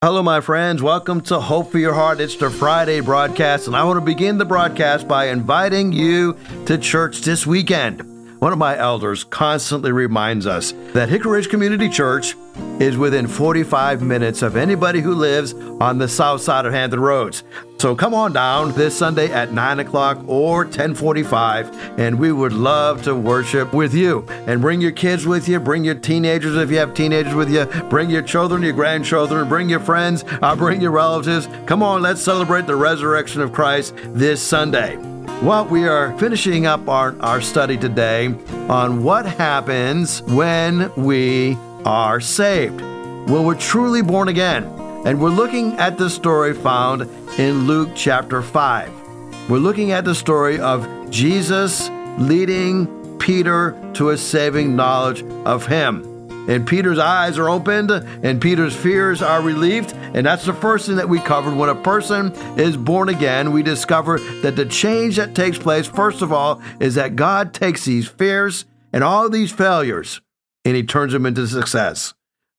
Hello, my friends. Welcome to Hope for Your Heart. It's the Friday broadcast, and I want to begin the broadcast by inviting you to church this weekend. One of my elders constantly reminds us that Hickory Ridge Community Church is within 45 minutes of anybody who lives on the south side of Hampton Roads. So come on down this Sunday at 9 o'clock or 1045, and we would love to worship with you. And bring your kids with you, bring your teenagers if you have teenagers with you, bring your children, your grandchildren, bring your friends, uh, bring your relatives. Come on, let's celebrate the resurrection of Christ this Sunday. Well, we are finishing up our, our study today on what happens when we are saved, when we're truly born again. And we're looking at the story found in Luke chapter 5. We're looking at the story of Jesus leading Peter to a saving knowledge of Him and Peter's eyes are opened and Peter's fears are relieved. And that's the first thing that we covered. When a person is born again, we discover that the change that takes place, first of all, is that God takes these fears and all these failures and he turns them into success.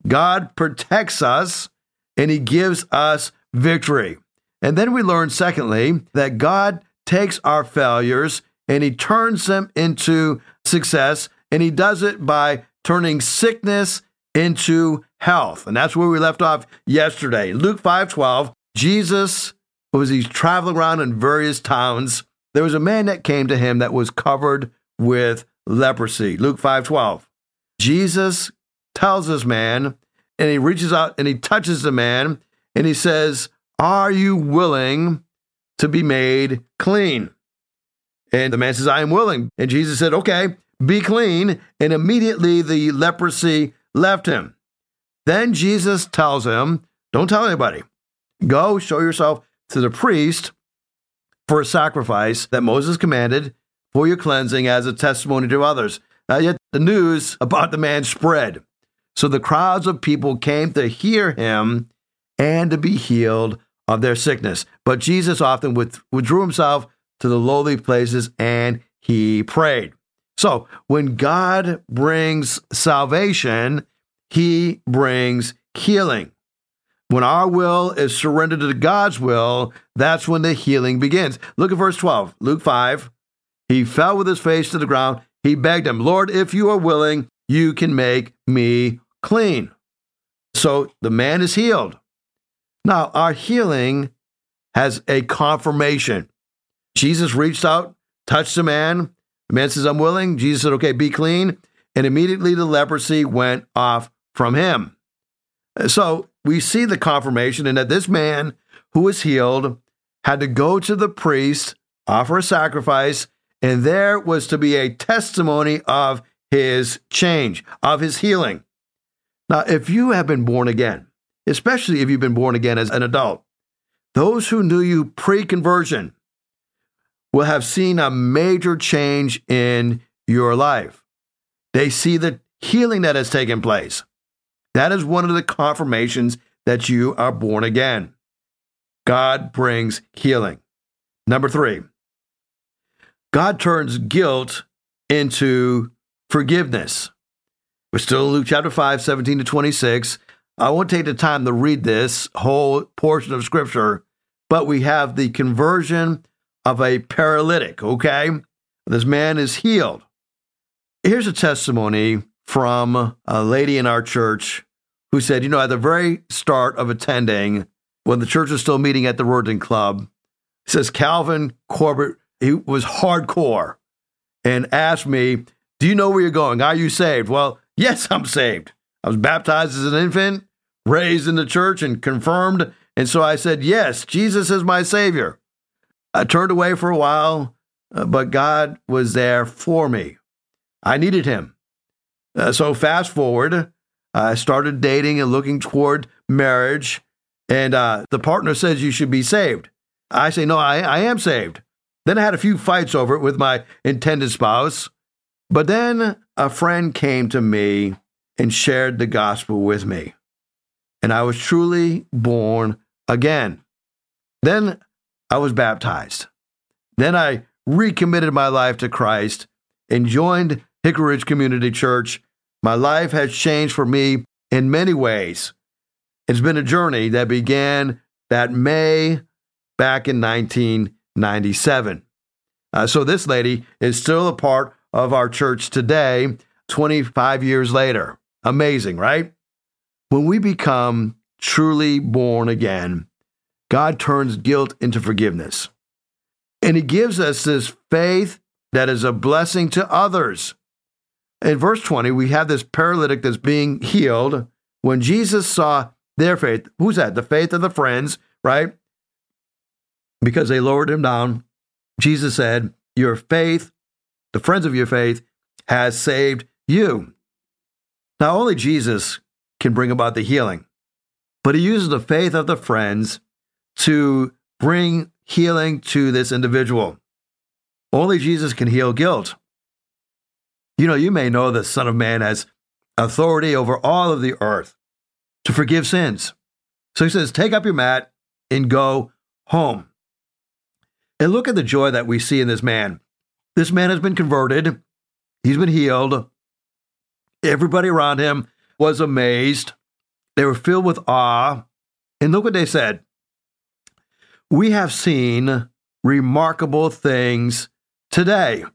God protects us and he gives us victory. And then we learn, secondly, that God takes our failures and he turns them into success. And he does it by turning sickness into health. And that's where we left off yesterday. Luke 5:12, Jesus was he's traveling around in various towns. There was a man that came to him that was covered with leprosy. Luke 5:12. Jesus tells this man and he reaches out and he touches the man and he says, "Are you willing to be made clean?" And the man says, "I am willing." And Jesus said, "Okay, be clean. And immediately the leprosy left him. Then Jesus tells him, Don't tell anybody. Go show yourself to the priest for a sacrifice that Moses commanded for your cleansing as a testimony to others. Uh, yet the news about the man spread. So the crowds of people came to hear him and to be healed of their sickness. But Jesus often withdrew himself to the lowly places and he prayed. So when God brings salvation, he brings healing. When our will is surrendered to God's will, that's when the healing begins. Look at verse 12, Luke 5. He fell with his face to the ground. He begged him, Lord, if you are willing, you can make me clean. So the man is healed. Now, our healing has a confirmation. Jesus reached out, touched the man, the man says, I'm willing. Jesus said, Okay, be clean. And immediately the leprosy went off from him. So we see the confirmation in that this man who was healed had to go to the priest, offer a sacrifice, and there was to be a testimony of his change, of his healing. Now, if you have been born again, especially if you've been born again as an adult, those who knew you pre conversion, will have seen a major change in your life. They see the healing that has taken place. That is one of the confirmations that you are born again. God brings healing. Number three, God turns guilt into forgiveness. We're still in Luke chapter 5, 17 to 26. I won't take the time to read this whole portion of scripture, but we have the conversion of a paralytic, okay? This man is healed. Here's a testimony from a lady in our church who said, you know, at the very start of attending, when the church was still meeting at the Ruritan Club, says Calvin Corbett, he was hardcore and asked me, Do you know where you're going? Are you saved? Well, yes, I'm saved. I was baptized as an infant, raised in the church, and confirmed. And so I said, Yes, Jesus is my Savior. I turned away for a while, uh, but God was there for me. I needed Him. Uh, so, fast forward, I started dating and looking toward marriage, and uh, the partner says you should be saved. I say, No, I, I am saved. Then I had a few fights over it with my intended spouse. But then a friend came to me and shared the gospel with me. And I was truly born again. Then I was baptized. Then I recommitted my life to Christ and joined Hickory Ridge Community Church. My life has changed for me in many ways. It's been a journey that began that May back in 1997. Uh, so this lady is still a part of our church today, 25 years later. Amazing, right? When we become truly born again, God turns guilt into forgiveness. And He gives us this faith that is a blessing to others. In verse 20, we have this paralytic that's being healed. When Jesus saw their faith, who's that? The faith of the friends, right? Because they lowered him down. Jesus said, Your faith, the friends of your faith, has saved you. Now, only Jesus can bring about the healing, but he uses the faith of the friends to bring healing to this individual. Only Jesus can heal guilt. You know, you may know the Son of Man has authority over all of the earth to forgive sins. So he says, Take up your mat and go home. And look at the joy that we see in this man. This man has been converted, he's been healed. Everybody around him was amazed. They were filled with awe. And look what they said We have seen remarkable things today.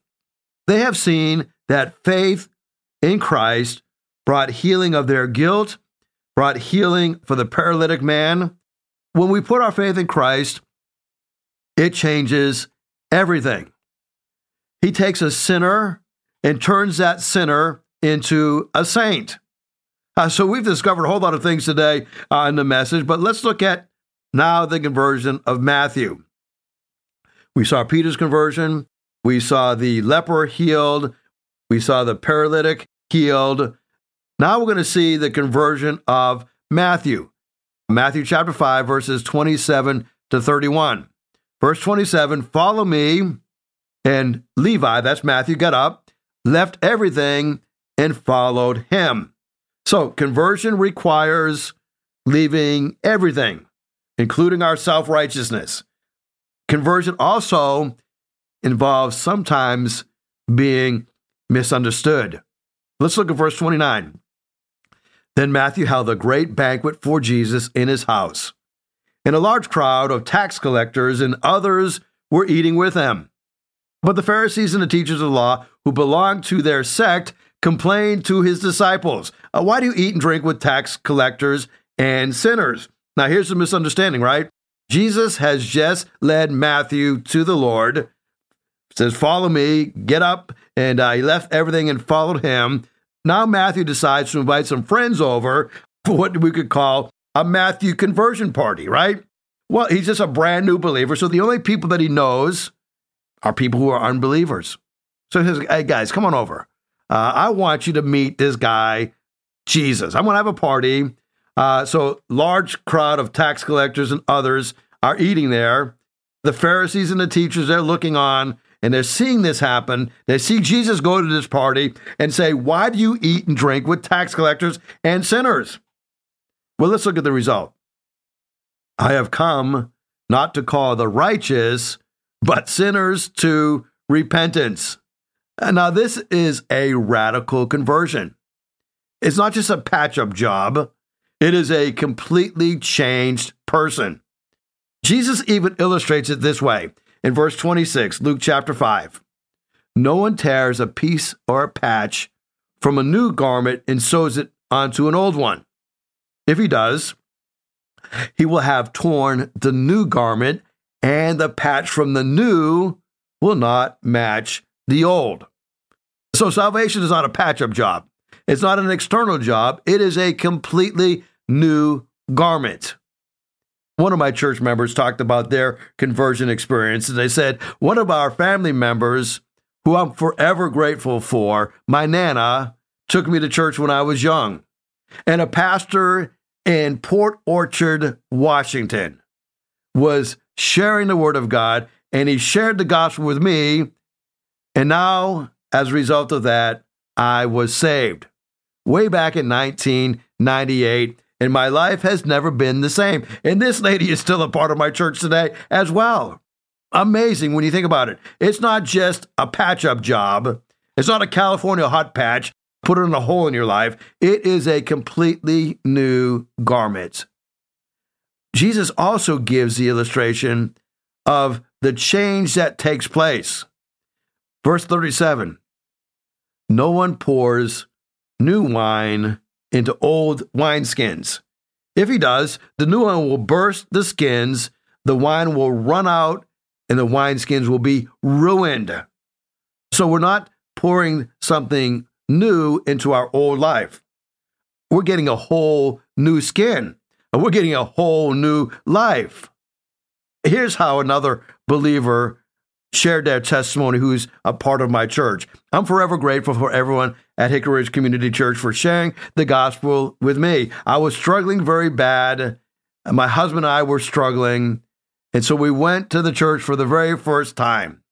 They have seen that faith in Christ brought healing of their guilt, brought healing for the paralytic man. When we put our faith in Christ, it changes everything. He takes a sinner and turns that sinner into a saint. Uh, so we've discovered a whole lot of things today uh, in the message, but let's look at now the conversion of Matthew. We saw Peter's conversion. We saw the leper healed. We saw the paralytic healed. Now we're going to see the conversion of Matthew. Matthew chapter 5, verses 27 to 31. Verse 27 Follow me. And Levi, that's Matthew, got up, left everything, and followed him. So conversion requires leaving everything, including our self righteousness. Conversion also involves sometimes being misunderstood. Let's look at verse 29. Then Matthew held a great banquet for Jesus in his house, and a large crowd of tax collectors and others were eating with him. But the Pharisees and the teachers of the law who belonged to their sect complained to his disciples, uh, Why do you eat and drink with tax collectors and sinners? Now, here's the misunderstanding, right? Jesus has just led Matthew to the Lord, says, Follow me, get up. And uh, he left everything and followed him. Now Matthew decides to invite some friends over for what we could call a Matthew conversion party, right? Well, he's just a brand new believer. So the only people that he knows are people who are unbelievers. So he says, Hey, guys, come on over. Uh, I want you to meet this guy, Jesus. I'm going to have a party. Uh, so, large crowd of tax collectors and others are eating there. The Pharisees and the teachers, they're looking on and they're seeing this happen. They see Jesus go to this party and say, Why do you eat and drink with tax collectors and sinners? Well, let's look at the result. I have come not to call the righteous, but sinners to repentance. Now, this is a radical conversion. It's not just a patch up job, it is a completely changed person. Jesus even illustrates it this way in verse 26, Luke chapter 5. No one tears a piece or a patch from a new garment and sews it onto an old one. If he does, he will have torn the new garment, and the patch from the new will not match the old. So salvation is not a patch up job. It's not an external job. It is a completely new garment. One of my church members talked about their conversion experience, and they said, One of our family members, who I'm forever grateful for, my Nana, took me to church when I was young. And a pastor in Port Orchard, Washington, was sharing the word of God, and he shared the gospel with me. And now, as a result of that, I was saved. Way back in 1998, and my life has never been the same. And this lady is still a part of my church today as well. Amazing when you think about it. It's not just a patch up job, it's not a California hot patch, put it in a hole in your life. It is a completely new garment. Jesus also gives the illustration of the change that takes place. Verse 37 No one pours new wine into old wineskins. If he does, the new one will burst the skins, the wine will run out, and the wineskins will be ruined. So we're not pouring something new into our old life. We're getting a whole new skin, and we're getting a whole new life. Here's how another believer shared their testimony who's a part of my church. I'm forever grateful for everyone at Hickory Ridge Community Church for sharing the gospel with me. I was struggling very bad. and My husband and I were struggling. And so we went to the church for the very first time.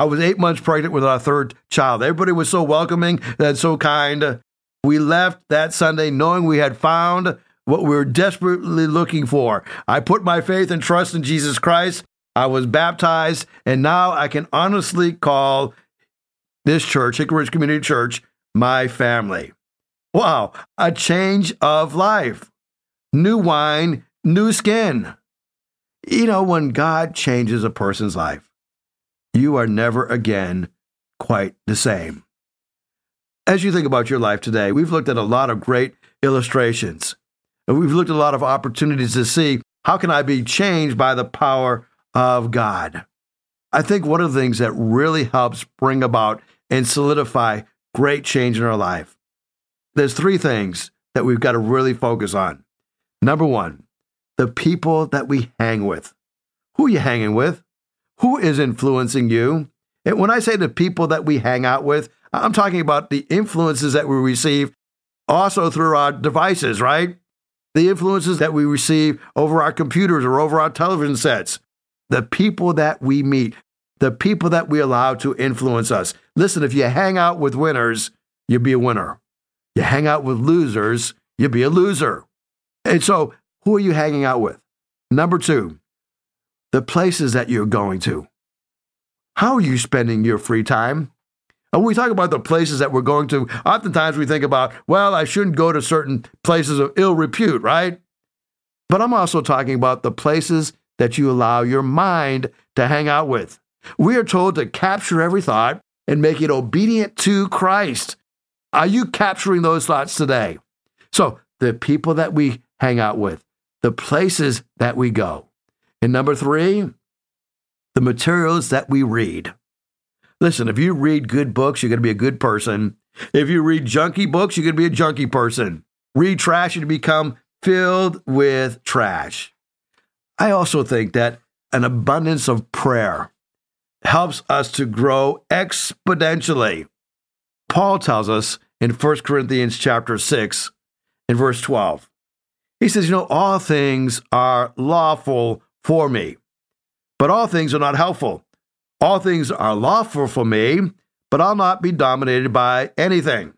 I was eight months pregnant with our third child. Everybody was so welcoming and so kind. We left that Sunday knowing we had found what we were desperately looking for. I put my faith and trust in Jesus Christ. I was baptized, and now I can honestly call this church, Hickory Ridge Community Church, my family. Wow, a change of life. New wine, new skin. You know, when God changes a person's life, you are never again quite the same. As you think about your life today, we've looked at a lot of great illustrations. And we've looked at a lot of opportunities to see how can I be changed by the power of God. I think one of the things that really helps bring about and solidify great change in our life. There's three things that we've got to really focus on. Number one, the people that we hang with. Who are you hanging with? Who is influencing you? And when I say the people that we hang out with, I'm talking about the influences that we receive also through our devices, right? The influences that we receive over our computers or over our television sets. The people that we meet, the people that we allow to influence us. Listen, if you hang out with winners, you'll be a winner. You hang out with losers, you'll be a loser. And so, who are you hanging out with? Number two, the places that you're going to. How are you spending your free time? And when we talk about the places that we're going to, oftentimes we think about, well, I shouldn't go to certain places of ill repute, right? But I'm also talking about the places that you allow your mind to hang out with. We are told to capture every thought and make it obedient to Christ. Are you capturing those thoughts today? So, the people that we hang out with, the places that we go. And number three, the materials that we read. Listen, if you read good books, you're going to be a good person. If you read junky books, you're going to be a junky person. Read trash, you become filled with trash. I also think that an abundance of prayer helps us to grow exponentially. Paul tells us in 1 Corinthians chapter 6 in verse 12. He says, "You know, all things are lawful for me, but all things are not helpful. All things are lawful for me, but I'll not be dominated by anything."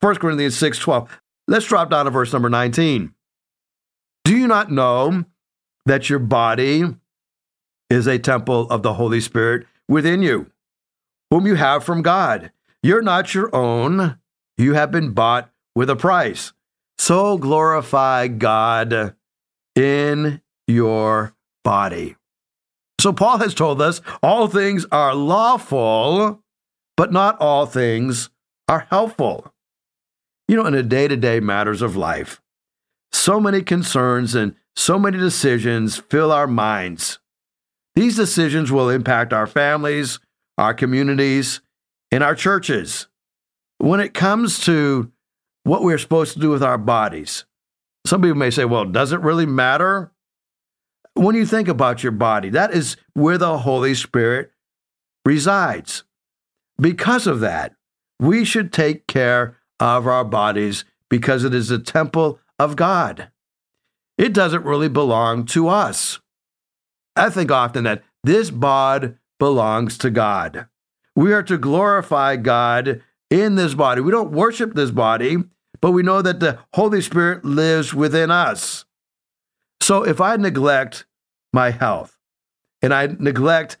1 Corinthians 6:12. Let's drop down to verse number 19. Do you not know that your body is a temple of the Holy Spirit within you, whom you have from God. You're not your own, you have been bought with a price. So glorify God in your body. So Paul has told us all things are lawful, but not all things are helpful. You know, in the day to day matters of life, so many concerns and so many decisions fill our minds. These decisions will impact our families, our communities, and our churches. When it comes to what we're supposed to do with our bodies, some people may say, well, does it really matter? When you think about your body, that is where the Holy Spirit resides. Because of that, we should take care of our bodies because it is a temple of God. It doesn't really belong to us. I think often that this bod belongs to God. We are to glorify God in this body. We don't worship this body, but we know that the Holy Spirit lives within us. So if I neglect my health and I neglect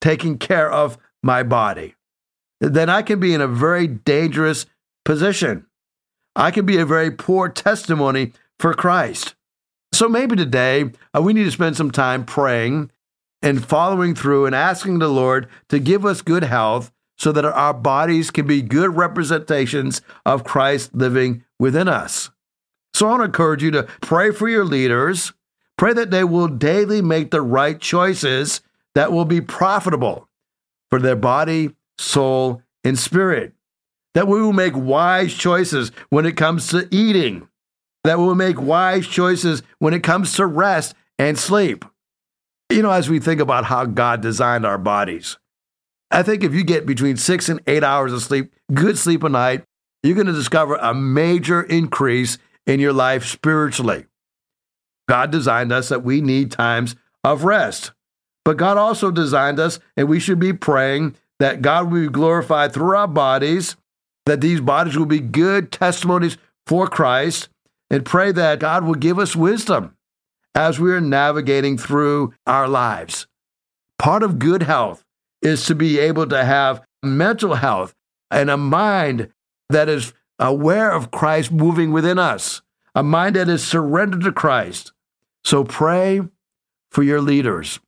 taking care of my body, then I can be in a very dangerous position. I can be a very poor testimony for Christ. So maybe today uh, we need to spend some time praying and following through and asking the Lord to give us good health so that our bodies can be good representations of Christ living within us. So I want to encourage you to pray for your leaders. Pray that they will daily make the right choices that will be profitable for their body, soul, and spirit. That we will make wise choices when it comes to eating. That we will make wise choices when it comes to rest and sleep. You know, as we think about how God designed our bodies, I think if you get between six and eight hours of sleep, good sleep a night, you're going to discover a major increase in your life spiritually. God designed us that we need times of rest. But God also designed us, and we should be praying that God will be glorified through our bodies, that these bodies will be good testimonies for Christ, and pray that God will give us wisdom as we are navigating through our lives. Part of good health is to be able to have mental health and a mind that is aware of Christ moving within us, a mind that is surrendered to Christ. So pray for your leaders.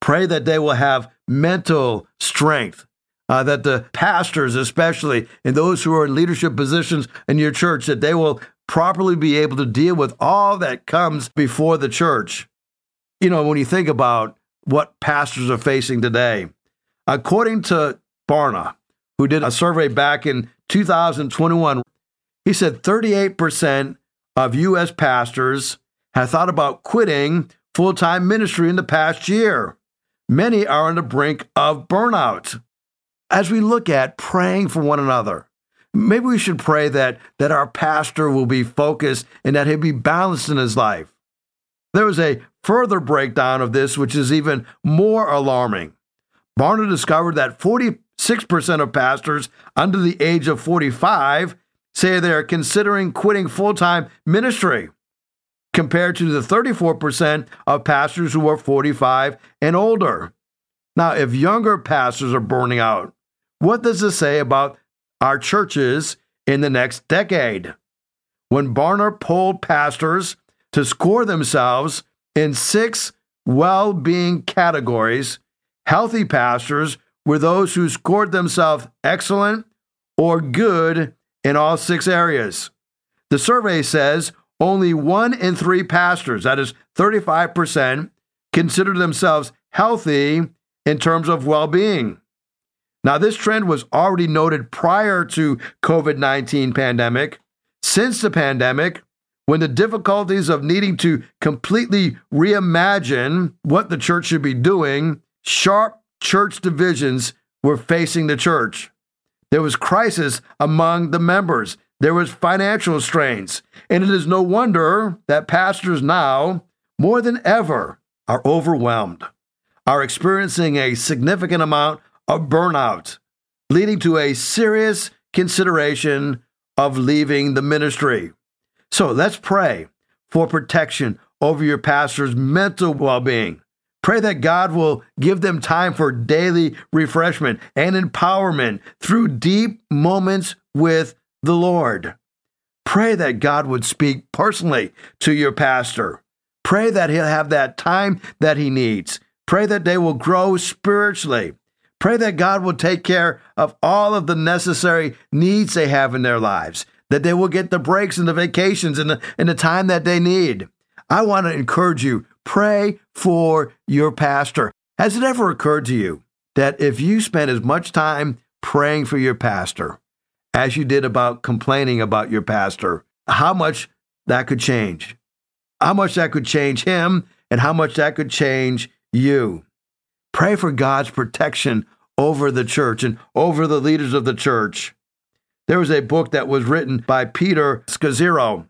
Pray that they will have mental strength, uh, that the pastors, especially, and those who are in leadership positions in your church, that they will properly be able to deal with all that comes before the church. You know, when you think about what pastors are facing today, according to Barna, who did a survey back in 2021, he said 38% of U.S. pastors have thought about quitting full time ministry in the past year. Many are on the brink of burnout. As we look at praying for one another, maybe we should pray that, that our pastor will be focused and that he'll be balanced in his life. There is a further breakdown of this, which is even more alarming. Barna discovered that 46% of pastors under the age of 45 say they are considering quitting full time ministry compared to the 34% of pastors who are 45 and older. Now, if younger pastors are burning out, what does this say about our churches in the next decade? When Barna polled pastors to score themselves in six well being categories, healthy pastors were those who scored themselves excellent or good in all six areas. The survey says only one in three pastors, that is 35%, consider themselves healthy in terms of well being. Now, this trend was already noted prior to COVID-19 pandemic. Since the pandemic, when the difficulties of needing to completely reimagine what the church should be doing, sharp church divisions were facing the church. There was crisis among the members. There was financial strains. And it is no wonder that pastors now, more than ever, are overwhelmed, are experiencing a significant amount of burnout, leading to a serious consideration of leaving the ministry. So let's pray for protection over your pastor's mental well being. Pray that God will give them time for daily refreshment and empowerment through deep moments with the Lord. Pray that God would speak personally to your pastor. Pray that he'll have that time that he needs. Pray that they will grow spiritually. Pray that God will take care of all of the necessary needs they have in their lives, that they will get the breaks and the vacations and the, and the time that they need. I want to encourage you pray for your pastor. Has it ever occurred to you that if you spend as much time praying for your pastor, as you did about complaining about your pastor, how much that could change. How much that could change him and how much that could change you. Pray for God's protection over the church and over the leaders of the church. There was a book that was written by Peter Scazzero,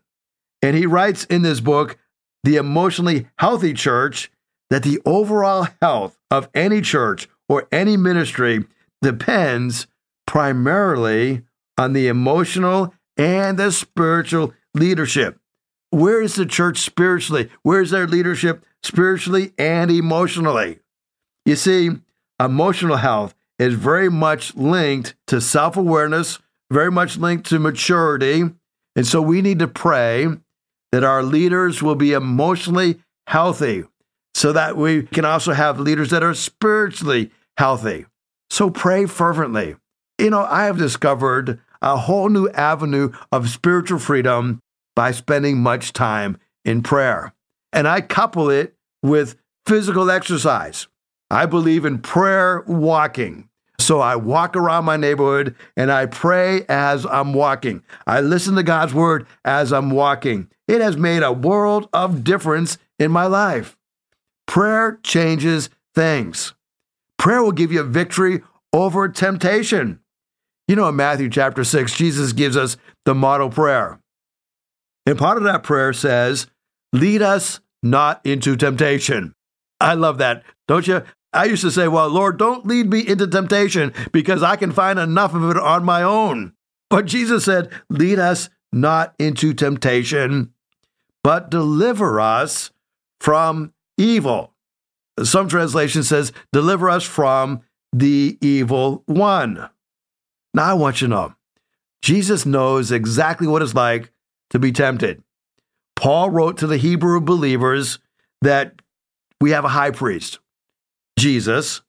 and he writes in this book, The Emotionally Healthy Church, that the overall health of any church or any ministry depends primarily on the emotional and the spiritual leadership. Where is the church spiritually? Where is their leadership spiritually and emotionally? You see, emotional health is very much linked to self awareness, very much linked to maturity. And so we need to pray that our leaders will be emotionally healthy so that we can also have leaders that are spiritually healthy. So pray fervently. You know, I have discovered a whole new avenue of spiritual freedom by spending much time in prayer. And I couple it with physical exercise. I believe in prayer walking. So I walk around my neighborhood and I pray as I'm walking. I listen to God's word as I'm walking. It has made a world of difference in my life. Prayer changes things. Prayer will give you victory over temptation. You know, in Matthew chapter 6, Jesus gives us the model prayer. And part of that prayer says, Lead us not into temptation. I love that, don't you? I used to say, Well, Lord, don't lead me into temptation because I can find enough of it on my own. But Jesus said, Lead us not into temptation, but deliver us from evil. Some translation says, Deliver us from the evil one. Now, I want you to know Jesus knows exactly what it's like to be tempted. Paul wrote to the Hebrew believers that we have a high priest, Jesus,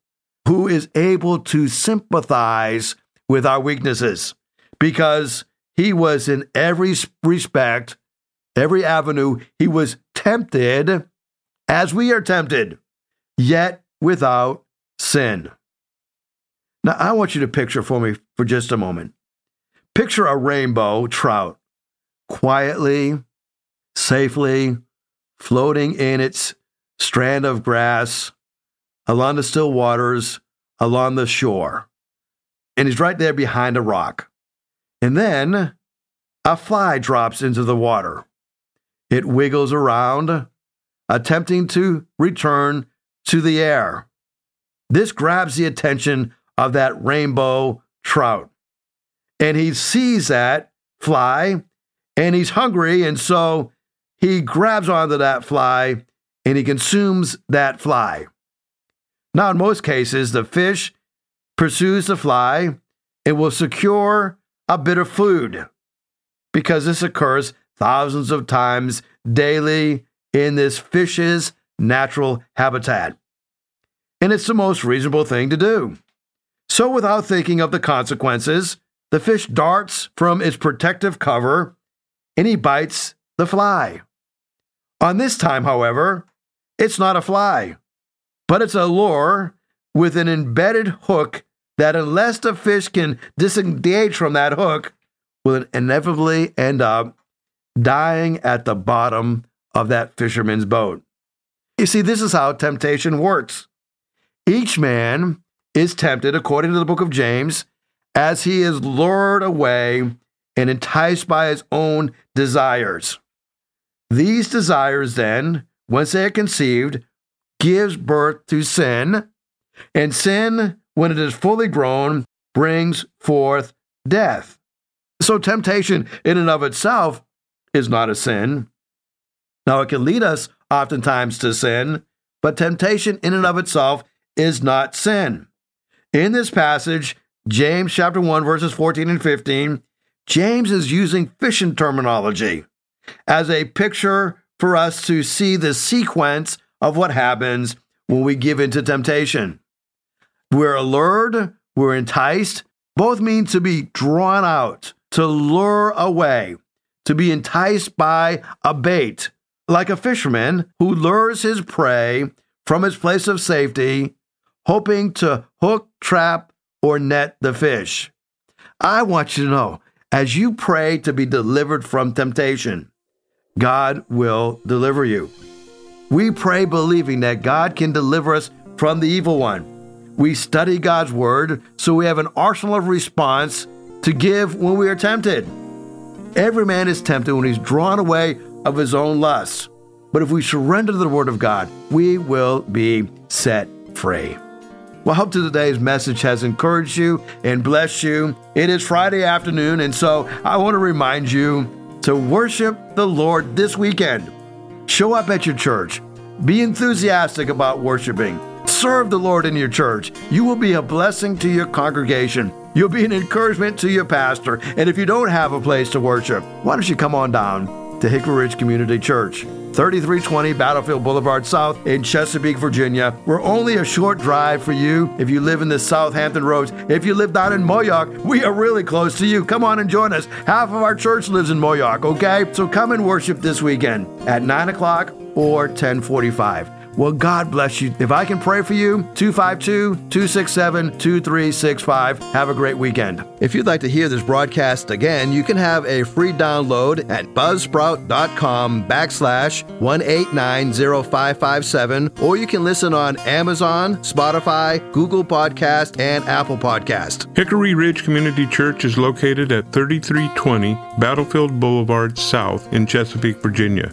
who is able to sympathize with our weaknesses because he was in every respect, every avenue, he was tempted as we are tempted, yet without sin. Now, I want you to picture for me for just a moment. Picture a rainbow trout quietly, safely floating in its strand of grass along the still waters along the shore. And he's right there behind a rock. And then a fly drops into the water. It wiggles around, attempting to return to the air. This grabs the attention of that rainbow trout. And he sees that fly and he's hungry. And so he grabs onto that fly and he consumes that fly. Now, in most cases, the fish pursues the fly and will secure a bit of food because this occurs thousands of times daily in this fish's natural habitat. And it's the most reasonable thing to do. So, without thinking of the consequences, the fish darts from its protective cover and he bites the fly. On this time, however, it's not a fly, but it's a lure with an embedded hook that, unless the fish can disengage from that hook, will inevitably end up dying at the bottom of that fisherman's boat. You see, this is how temptation works. Each man is tempted, according to the book of James, as he is lured away and enticed by his own desires. These desires, then, once they are conceived, gives birth to sin, and sin, when it is fully grown, brings forth death. So, temptation in and of itself is not a sin. Now, it can lead us oftentimes to sin, but temptation in and of itself is not sin. In this passage, James chapter 1 verses 14 and 15, James is using fishing terminology as a picture for us to see the sequence of what happens when we give into temptation. We're allured, we're enticed. Both mean to be drawn out, to lure away, to be enticed by a bait, like a fisherman who lures his prey from its place of safety hoping to hook, trap, or net the fish. I want you to know as you pray to be delivered from temptation, God will deliver you. We pray believing that God can deliver us from the evil one. We study God's word so we have an arsenal of response to give when we are tempted. Every man is tempted when he's drawn away of his own lusts. But if we surrender to the word of God, we will be set free. Well, I hope today's message has encouraged you and blessed you. It is Friday afternoon, and so I want to remind you to worship the Lord this weekend. Show up at your church. Be enthusiastic about worshiping. Serve the Lord in your church. You will be a blessing to your congregation. You'll be an encouragement to your pastor. And if you don't have a place to worship, why don't you come on down to Hickory Ridge Community Church. 3320 Battlefield Boulevard South in Chesapeake, Virginia. We're only a short drive for you if you live in the South Hampton Roads. If you live down in Moyock, we are really close to you. Come on and join us. Half of our church lives in Moyock, okay? So come and worship this weekend at 9 o'clock or 1045. Well, God bless you. If I can pray for you, 252 267 2365. Have a great weekend. If you'd like to hear this broadcast again, you can have a free download at buzzsprout.com backslash 1890557, or you can listen on Amazon, Spotify, Google Podcast, and Apple Podcast. Hickory Ridge Community Church is located at 3320 Battlefield Boulevard South in Chesapeake, Virginia.